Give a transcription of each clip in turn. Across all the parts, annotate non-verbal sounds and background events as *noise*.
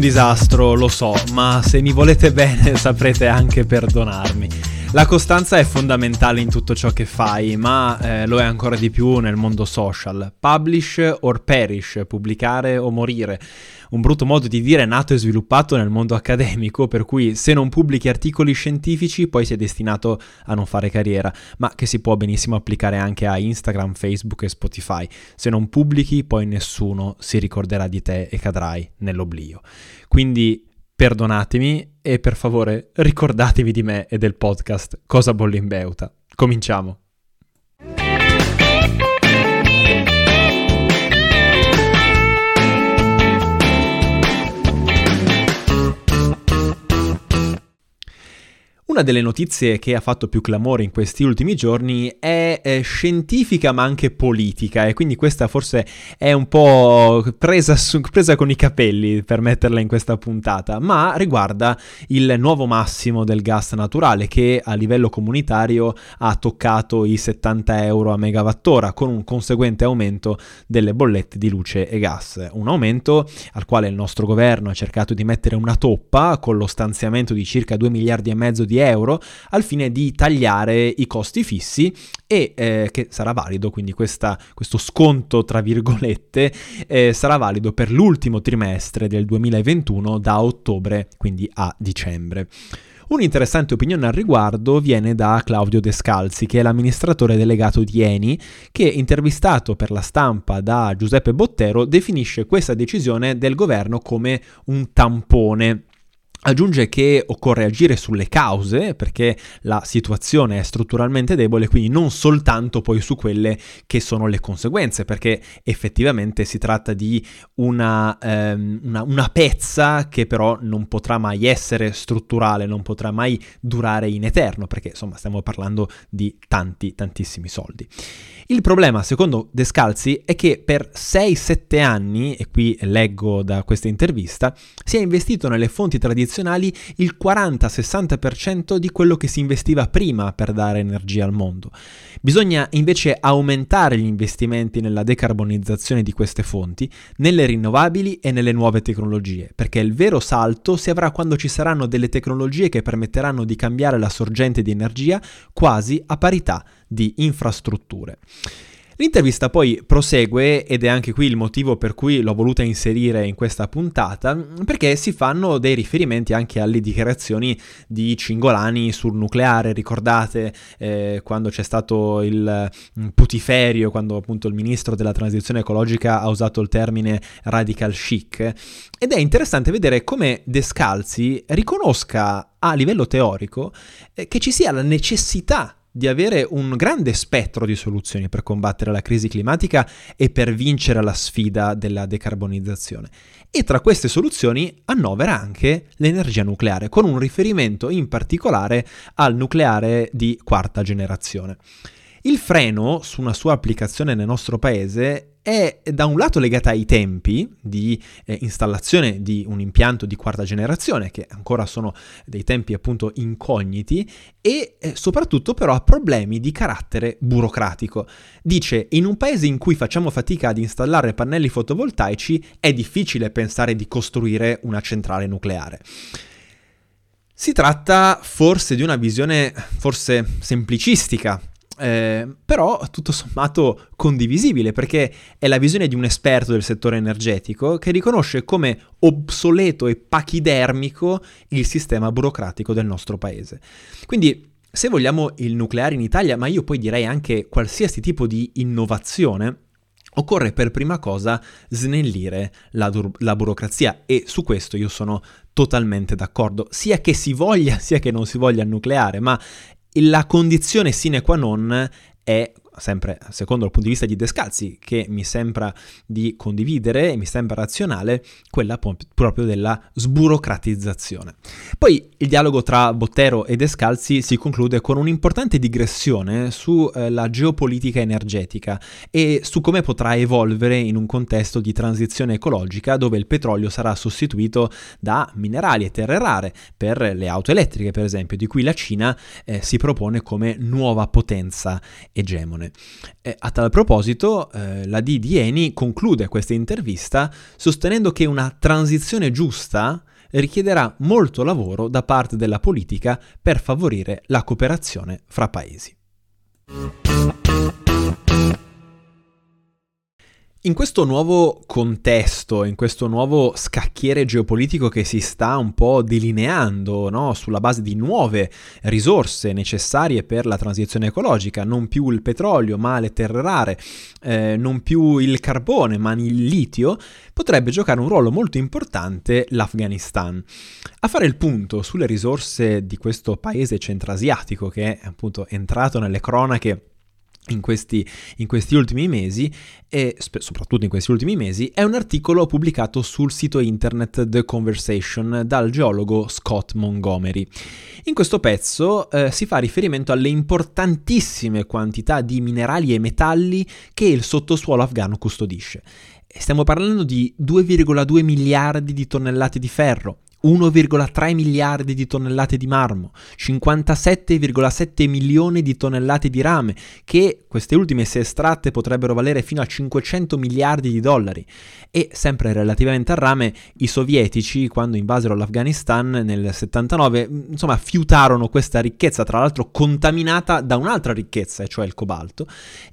Un disastro, lo so, ma se mi volete *laughs* bene saprete anche perdonarmi. La costanza è fondamentale in tutto ciò che fai, ma eh, lo è ancora di più nel mondo social. Publish or perish, pubblicare o morire un brutto modo di dire nato e sviluppato nel mondo accademico, per cui se non pubblichi articoli scientifici poi sei destinato a non fare carriera, ma che si può benissimo applicare anche a Instagram, Facebook e Spotify. Se non pubblichi poi nessuno si ricorderà di te e cadrai nell'oblio. Quindi perdonatemi e per favore ricordatevi di me e del podcast Cosa bolle in beuta. Cominciamo. Una delle notizie che ha fatto più clamore in questi ultimi giorni è eh, scientifica ma anche politica e quindi questa forse è un po' presa, su, presa, con i capelli per metterla in questa puntata, ma riguarda il nuovo massimo del gas naturale che a livello comunitario ha toccato i 70 euro a megawattora con un conseguente aumento delle bollette di luce e gas. Un aumento al quale il nostro governo ha cercato di mettere una toppa con lo stanziamento di circa 2 miliardi e mezzo di euro al fine di tagliare i costi fissi e eh, che sarà valido, quindi questa, questo sconto tra virgolette eh, sarà valido per l'ultimo trimestre del 2021 da ottobre quindi a dicembre. Un'interessante opinione al riguardo viene da Claudio Descalzi, che è l'amministratore delegato di Eni, che intervistato per la stampa da Giuseppe Bottero definisce questa decisione del governo come un tampone Aggiunge che occorre agire sulle cause perché la situazione è strutturalmente debole, quindi non soltanto poi su quelle che sono le conseguenze, perché effettivamente si tratta di una, ehm, una, una pezza che però non potrà mai essere strutturale, non potrà mai durare in eterno, perché insomma stiamo parlando di tanti, tantissimi soldi. Il problema, secondo Descalzi, è che per 6-7 anni, e qui leggo da questa intervista, si è investito nelle fonti tradizionali il 40-60% di quello che si investiva prima per dare energia al mondo. Bisogna invece aumentare gli investimenti nella decarbonizzazione di queste fonti, nelle rinnovabili e nelle nuove tecnologie, perché il vero salto si avrà quando ci saranno delle tecnologie che permetteranno di cambiare la sorgente di energia quasi a parità di infrastrutture. L'intervista poi prosegue ed è anche qui il motivo per cui l'ho voluta inserire in questa puntata, perché si fanno dei riferimenti anche alle dichiarazioni di Cingolani sul nucleare, ricordate eh, quando c'è stato il mm, putiferio, quando appunto il ministro della transizione ecologica ha usato il termine radical chic, ed è interessante vedere come Descalzi riconosca a livello teorico eh, che ci sia la necessità di avere un grande spettro di soluzioni per combattere la crisi climatica e per vincere la sfida della decarbonizzazione. E tra queste soluzioni annovera anche l'energia nucleare, con un riferimento in particolare al nucleare di quarta generazione. Il freno su una sua applicazione nel nostro paese è da un lato legata ai tempi di eh, installazione di un impianto di quarta generazione, che ancora sono dei tempi appunto incogniti, e eh, soprattutto però a problemi di carattere burocratico. Dice, in un paese in cui facciamo fatica ad installare pannelli fotovoltaici è difficile pensare di costruire una centrale nucleare. Si tratta forse di una visione forse semplicistica eh, però tutto sommato condivisibile perché è la visione di un esperto del settore energetico che riconosce come obsoleto e pachidermico il sistema burocratico del nostro paese. Quindi se vogliamo il nucleare in Italia, ma io poi direi anche qualsiasi tipo di innovazione, occorre per prima cosa snellire la, dur- la, burocrazia e su questo io sono totalmente d'accordo, sia che si voglia sia che non si voglia il nucleare, ma la condizione sine qua non è sempre secondo il punto di vista di Descalzi, che mi sembra di condividere e mi sembra razionale, quella proprio della sburocratizzazione. Poi il dialogo tra Bottero e Descalzi si conclude con un'importante digressione sulla eh, geopolitica energetica e su come potrà evolvere in un contesto di transizione ecologica dove il petrolio sarà sostituito da minerali e terre rare per le auto elettriche, per esempio, di cui la Cina eh, si propone come nuova potenza egemone. Regione. E a tal proposito, eh, la D di Eni conclude questa intervista sostenendo che una transizione giusta richiederà molto lavoro da parte della politica per favorire la cooperazione fra paesi. In questo nuovo contesto, in questo nuovo scacchiere geopolitico che si sta un po' delineando no? sulla base di nuove risorse necessarie per la transizione ecologica, non più il petrolio ma le terre rare, eh, non più il carbone ma il litio, potrebbe giocare un ruolo molto importante l'Afghanistan. A fare il punto sulle risorse di questo paese centrasiatico che è appunto entrato nelle cronache in questi, in questi, ultimi mesi, e soprattutto in questi ultimi mesi, è un articolo pubblicato sul sito internet The Conversation dal geologo Scott Montgomery. In questo pezzo eh, si fa riferimento alle importantissime quantità di minerali e metalli che il sottosuolo afghano custodisce. Stiamo parlando di 2,2 miliardi di tonnellate di ferro, 1,3 miliardi di tonnellate di marmo, 57,7 milioni di tonnellate di rame, che queste ultime se estratte potrebbero valere fino a 500 miliardi di dollari. E sempre relativamente al rame, i sovietici, quando invasero l'Afghanistan nel 79, insomma, fiutarono questa ricchezza, tra l'altro contaminata da un'altra ricchezza, cioè il cobalto,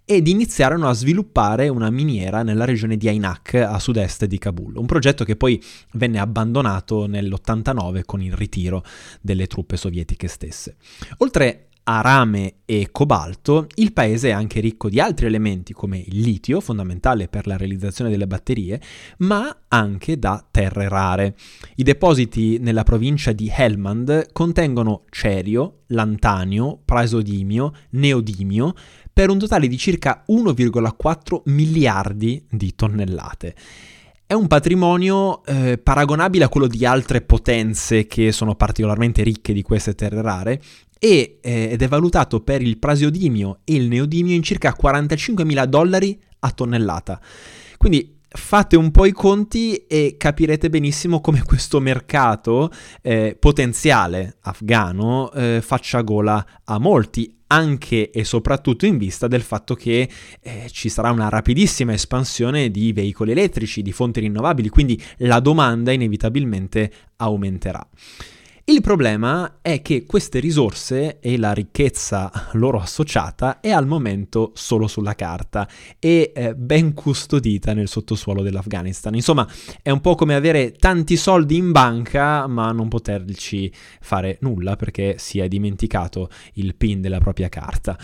ed iniziarono a sviluppare una miniera nella regione di Ainak, a sud-est di Kabul. Un progetto che poi venne abbandonato nel nell'89 con il ritiro delle truppe sovietiche stesse. Oltre a rame e cobalto, il paese è anche ricco di altri elementi come il litio, fondamentale per la realizzazione delle batterie, ma anche da terre rare. I depositi nella provincia di Helmand contengono cerio, lantanio, praesodimio, neodimio, per un totale di circa 1,4 miliardi di tonnellate. È un patrimonio eh, paragonabile a quello di altre potenze che sono particolarmente ricche di queste terre rare e, eh, ed è valutato per il prasiodimio e il neodimio in circa 45.000 dollari a tonnellata. Quindi fate un po' i conti e capirete benissimo come *laughs* questo mercato eh, potenziale afghano eh, faccia gola a molti, anche e soprattutto in vista del fatto che eh, ci sarà una rapidissima espansione di veicoli elettrici, di fonti rinnovabili, quindi la domanda inevitabilmente aumenterà. Il problema è che queste risorse e la ricchezza loro associata è al momento solo sulla carta e eh, ben custodita nel sottosuolo dell'Afghanistan. Insomma, è un po' come avere tanti soldi in banca ma non poterci fare nulla perché si è dimenticato il PIN della propria carta.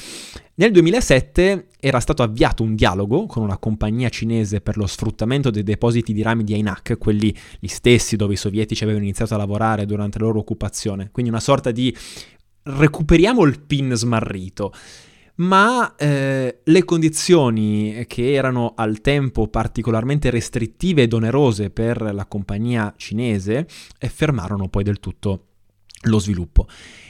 Nel 2007 era stato avviato un dialogo con una compagnia cinese per lo sfruttamento dei depositi di rami di Ainak, quelli gli stessi dove i sovietici avevano iniziato a lavorare durante la loro occupazione. Quindi una sorta di recuperiamo il pin smarrito. Ma eh, le condizioni che erano al tempo particolarmente restrittive ed onerose per la compagnia cinese eh, fermarono poi del tutto lo sviluppo.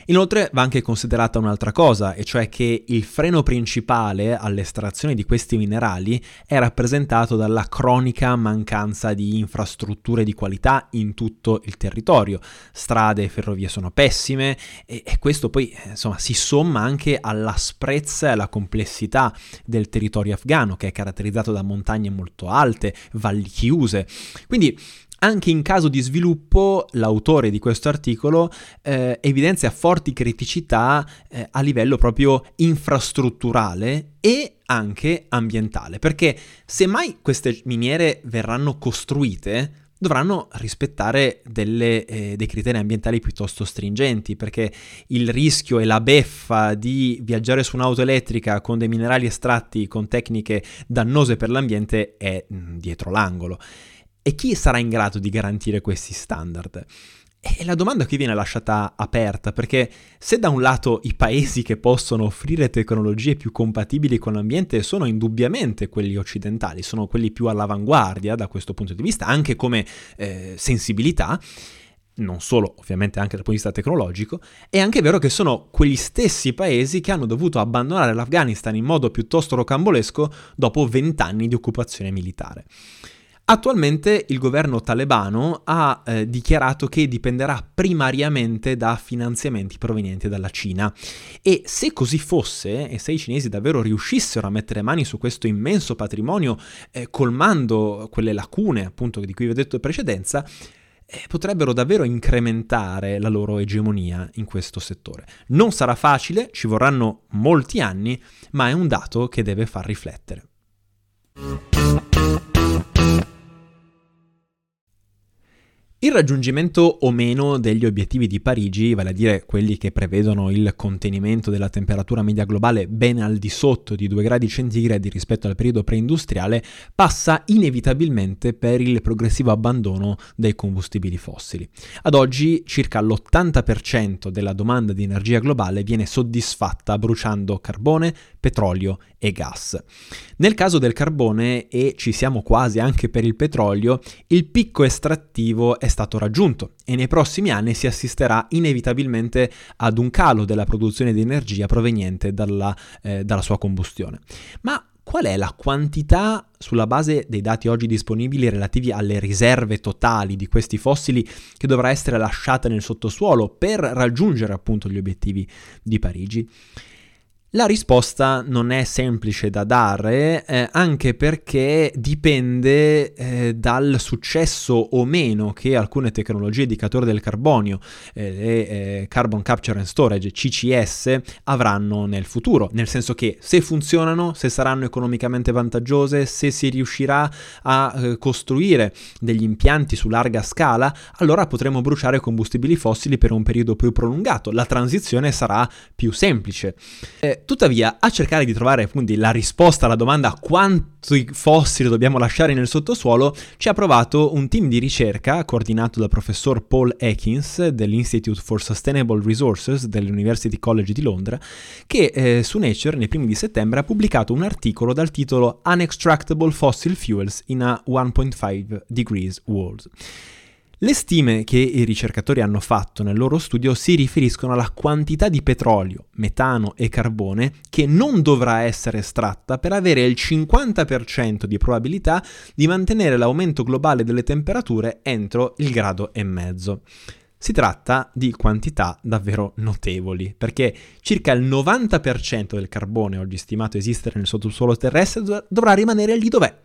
Inoltre va anche considerata un'altra cosa, e cioè che il freno principale all'estrazione di questi minerali è rappresentato dalla cronica mancanza di infrastrutture di qualità in tutto il territorio. Strade e ferrovie sono pessime e, e questo poi eh, insomma si somma anche all'asprezza e alla complessità del territorio afghano che è caratterizzato da montagne molto alte, valli chiuse. Quindi anche in caso di sviluppo, l'autore di questo articolo eh, evidenzia forti criticità eh, a livello proprio infrastrutturale e anche ambientale, perché se mai queste miniere verranno costruite, dovranno rispettare delle, eh, dei criteri ambientali piuttosto stringenti, perché il rischio e la beffa di viaggiare su un'auto elettrica con dei minerali estratti con tecniche dannose per l'ambiente è mm, dietro l'angolo. E chi sarà in grado di garantire questi standard? E la domanda qui viene lasciata aperta perché se da un lato i paesi che possono offrire tecnologie più compatibili con l'ambiente sono indubbiamente quelli occidentali, sono quelli più all'avanguardia da questo punto di vista, anche come eh, sensibilità, non solo ovviamente anche dal punto di vista tecnologico, è anche vero che sono quegli stessi paesi che hanno dovuto abbandonare l'Afghanistan in modo piuttosto rocambolesco dopo vent'anni di occupazione militare. Attualmente il governo talebano ha eh, dichiarato che dipenderà primariamente da finanziamenti provenienti dalla Cina e se così fosse e se i cinesi davvero riuscissero a mettere mani su questo immenso patrimonio eh, colmando quelle lacune appunto di cui vi ho detto in precedenza, eh, potrebbero davvero incrementare la loro egemonia in questo settore. Non sarà facile, ci vorranno molti anni, ma è un dato che deve far riflettere. Il raggiungimento o meno degli obiettivi di Parigi, vale a dire quelli che prevedono il contenimento della temperatura media globale ben al di sotto di 2 gradi centigradi rispetto al periodo preindustriale, passa inevitabilmente per il progressivo abbandono dei combustibili fossili. Ad oggi circa l'80% della domanda di energia globale viene soddisfatta bruciando carbone, petrolio e gas. Nel caso del carbone, e ci siamo quasi anche per il petrolio, il picco estrattivo è stato raggiunto e nei prossimi anni si assisterà inevitabilmente ad un calo della produzione di energia proveniente dalla, eh, dalla sua combustione. Ma qual è la quantità sulla base dei dati oggi disponibili relativi alle riserve totali di questi fossili che dovrà essere lasciata nel sottosuolo per raggiungere appunto gli obiettivi di Parigi? La risposta non è semplice da dare, eh, anche perché dipende eh, dal successo o meno che alcune tecnologie di cattura del carbonio, eh, le eh, Carbon Capture and Storage, CCS, avranno nel futuro, nel senso che se funzionano, se saranno economicamente vantaggiose, se si riuscirà a eh, costruire degli impianti su larga scala, allora potremo bruciare combustibili fossili per un periodo più prolungato, la transizione sarà più semplice. Tuttavia, a cercare di trovare quindi la risposta alla domanda quanti fossili dobbiamo lasciare nel sottosuolo, ci ha provato un team di ricerca coordinato dal professor Paul Ekins dell'Institute for Sustainable Resources dell'University College di Londra, che eh, su Nature nei primi di settembre ha pubblicato un articolo dal titolo Unextractable Fossil Fuels in a 1.5 Degrees World. Le stime che i ricercatori hanno fatto nel loro studio si riferiscono alla quantità di petrolio, metano e carbone che non dovrà essere estratta per avere il 50% di probabilità di mantenere l'aumento globale delle temperature entro il grado e mezzo. Si tratta di quantità davvero notevoli, perché circa il 90% del carbone oggi stimato esistere nel sottosuolo terrestre dovrà rimanere lì dov'è,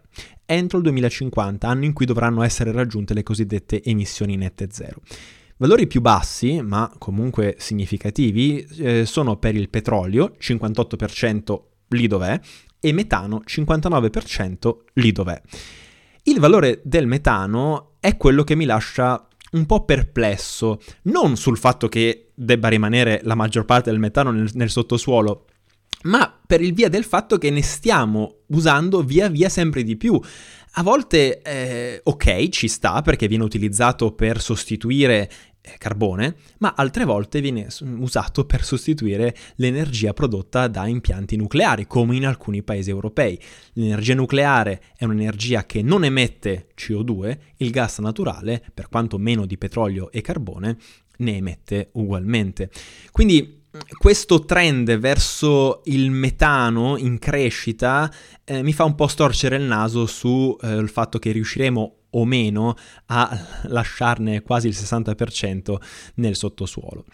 entro il 2050, anno in cui dovranno essere raggiunte le cosiddette emissioni nette zero. Valori più bassi, ma comunque significativi, eh, sono per il petrolio, 58% lì dov'è, e metano, 59% lì dov'è. Il valore del metano è quello che mi lascia un po' perplesso, non sul fatto che debba rimanere la maggior parte del metano nel, nel sottosuolo, ma per il via del fatto che ne stiamo usando via via sempre di più. A volte, eh, ok, ci sta perché viene utilizzato per sostituire carbone, ma altre volte viene usato per sostituire l'energia prodotta da impianti nucleari, come in alcuni paesi europei. L'energia nucleare è un'energia che non emette CO2, il gas naturale, per quanto meno di petrolio e carbone, ne emette ugualmente. Quindi questo trend verso il metano in crescita eh, mi fa un po' storcere il naso sul eh, fatto che riusciremo o meno a lasciarne quasi il 60% nel sottosuolo.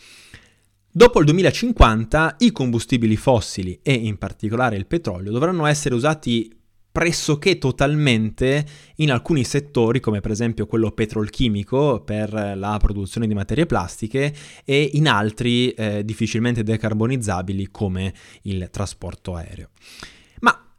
Dopo il 2050 i combustibili fossili e in particolare il petrolio dovranno essere usati pressoché totalmente in alcuni settori, come per esempio quello petrolchimico per la produzione di materie plastiche, e in altri eh, difficilmente decarbonizzabili come il trasporto aereo.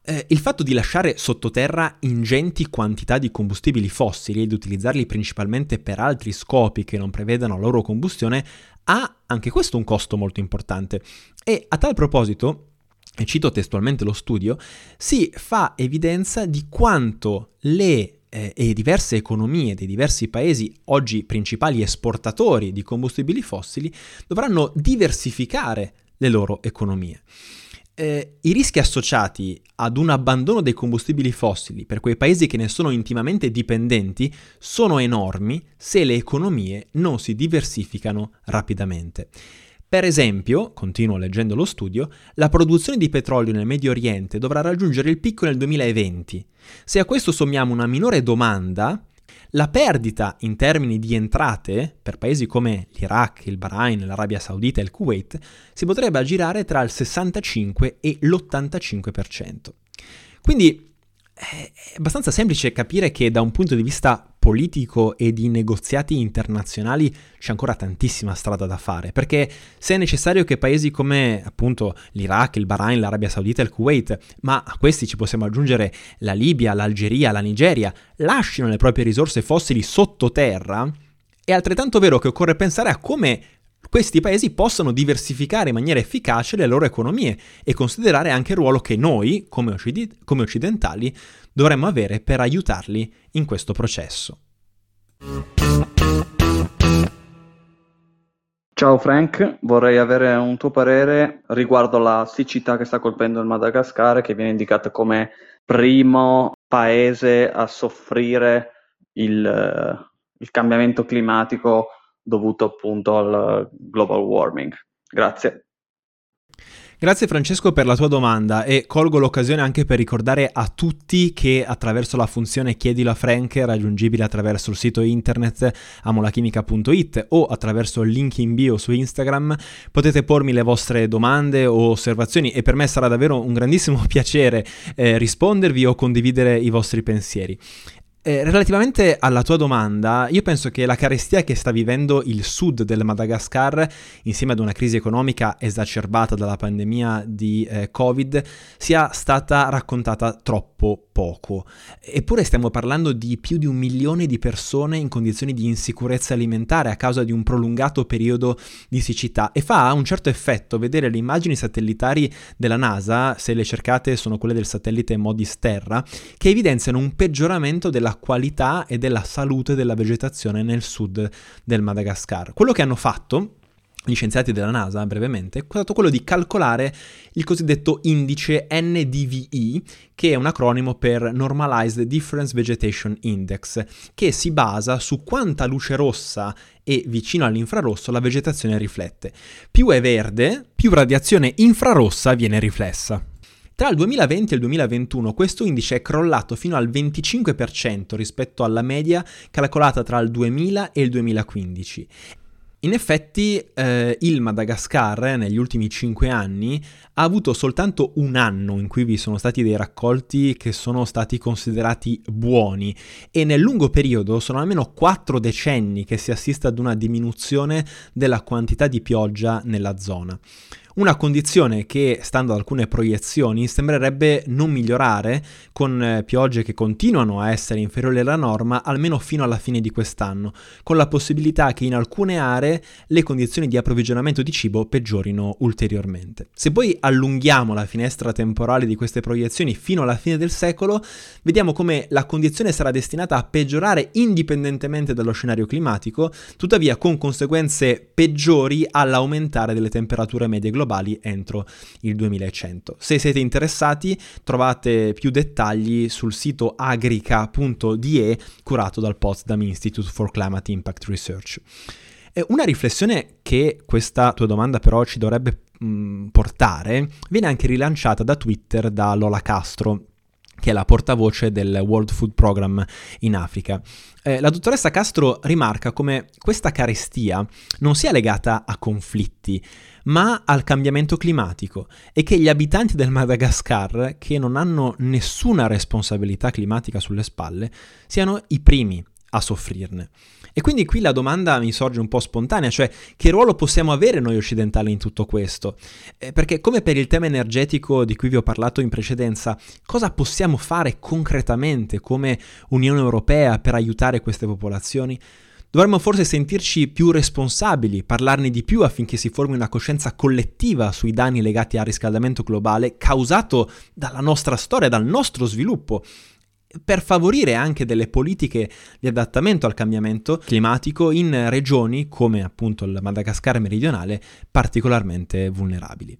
Eh, il fatto di lasciare sottoterra ingenti quantità di combustibili fossili ed utilizzarli principalmente per altri scopi che non prevedano la loro combustione ha anche questo un costo molto importante. E a tal proposito, e cito testualmente lo studio, si fa evidenza di quanto le eh, e diverse economie dei diversi paesi, oggi principali esportatori di combustibili fossili, dovranno diversificare le loro economie. Eh, I rischi associati ad un abbandono dei combustibili fossili per quei paesi che ne sono intimamente dipendenti sono enormi se le economie non si diversificano rapidamente. Per esempio, continuo leggendo lo studio, la produzione di petrolio nel Medio Oriente dovrà raggiungere il picco nel 2020. Se a questo sommiamo una minore domanda, la perdita in termini di entrate per paesi come l'Iraq, il Bahrain, l'Arabia Saudita e il Kuwait si potrebbe aggirare tra il 65 e l'85%. Quindi è abbastanza semplice capire che da un punto di vista politico e di negoziati internazionali c'è ancora tantissima strada da fare, perché se è necessario che paesi come appunto l'Iraq, il Bahrain, l'Arabia Saudita e il Kuwait, ma a questi ci possiamo aggiungere la Libia, l'Algeria, la Nigeria, lasciano le proprie risorse fossili sottoterra, è altrettanto vero che occorre pensare a come questi paesi possano diversificare in maniera efficace le loro economie e considerare anche il ruolo che noi, come, occid- come occidentali, dovremmo avere per aiutarli in questo processo. Ciao Frank, vorrei avere un tuo parere riguardo la siccità che sta colpendo il Madagascar, che viene indicata come primo paese a soffrire il, il cambiamento climatico dovuto appunto al global warming. Grazie. Grazie Francesco per la tua domanda e colgo l'occasione anche per ricordare a tutti che attraverso la funzione Chiedilo a Frank, raggiungibile attraverso il sito internet amolachimica.it o attraverso il link in bio su Instagram, potete pormi le vostre domande o osservazioni e per me sarà davvero un grandissimo *laughs* piacere eh, rispondervi o condividere i vostri pensieri. Eh, relativamente alla tua domanda, io penso che la carestia che sta vivendo il sud del Madagascar, insieme ad una crisi economica esacerbata dalla pandemia di eh, Covid, sia stata raccontata troppo poco. Eppure stiamo parlando di più di un milione di persone in condizioni di insicurezza alimentare a causa di un prolungato periodo di siccità e fa un certo effetto vedere le immagini satellitari della NASA, se le cercate sono quelle del satellite Modis Terra, che evidenziano un peggioramento della qualità e della salute della vegetazione nel sud del Madagascar. Quello che hanno fatto gli scienziati della NASA, brevemente, è stato quello di calcolare il cosiddetto indice NDVI, che è un acronimo per Normalized Difference Vegetation Index, che si basa su quanta luce rossa e vicino all'infrarosso la vegetazione riflette. Più è verde, più radiazione infrarossa viene riflessa. Tra il 2020 e il 2021 questo indice è crollato fino al 25% rispetto alla media calcolata tra il 2000 e il 2015 in effetti eh, il Madagascar eh, negli ultimi 5 anni ha avuto soltanto un anno in cui vi sono stati dei raccolti che sono stati considerati buoni e nel lungo periodo sono almeno 4 decenni che si assiste ad una diminuzione della quantità di pioggia nella zona. Una condizione che, stando ad alcune proiezioni, sembrerebbe non migliorare, con eh, piogge che continuano a essere inferiori alla norma almeno fino alla fine di quest'anno, con la possibilità che in alcune aree le condizioni di approvvigionamento di cibo peggiorino ulteriormente. Se poi allunghiamo la finestra temporale di queste proiezioni fino alla fine del secolo, vediamo come la condizione sarà destinata a peggiorare indipendentemente dallo scenario climatico, tuttavia con conseguenze peggiori all'aumentare delle temperature medie globali globali entro il 2100. Se siete interessati trovate più dettagli sul sito agrica.de curato dal Potsdam Institute for Climate Impact Research. Una riflessione che questa tua domanda però ci dovrebbe mh, portare viene anche rilanciata da Twitter da Lola Castro, che è la portavoce del World Food Program in Africa. Eh, la dottoressa Castro rimarca come questa carestia non sia legata a conflitti, ma al cambiamento climatico e che gli abitanti del Madagascar, che non hanno nessuna responsabilità climatica sulle spalle, siano i primi a soffrirne. E quindi qui la domanda mi sorge un po' spontanea, cioè che ruolo possiamo avere noi occidentali in tutto questo? Eh, perché come per il tema energetico di cui vi ho parlato in precedenza, cosa possiamo fare concretamente come Unione Europea per aiutare queste popolazioni? Dovremmo forse sentirci più responsabili, parlarne di più affinché si formi una coscienza collettiva sui danni legati al riscaldamento globale causato dalla nostra storia, dal nostro sviluppo per favorire anche delle politiche di adattamento al cambiamento climatico in regioni come appunto il Madagascar meridionale particolarmente vulnerabili.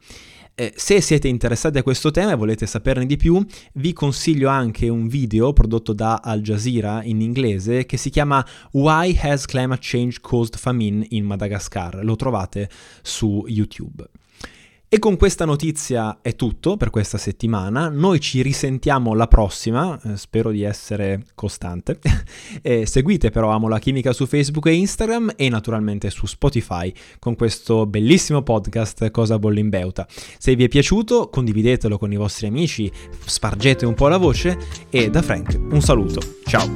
Eh, se siete interessati a questo tema e volete saperne di più, vi consiglio anche un video prodotto da Al Jazeera in inglese che si chiama Why Has Climate Change Caused Famine in Madagascar? Lo trovate su YouTube. E con questa notizia è tutto per questa settimana, noi ci risentiamo la prossima, eh, spero di essere costante. *laughs* eh, seguite però Amo la Chimica su Facebook e Instagram e naturalmente su Spotify con questo bellissimo podcast Cosa bolle in beuta. Se vi è piaciuto condividetelo con i vostri amici, spargete un po' la voce e da Frank un saluto, ciao!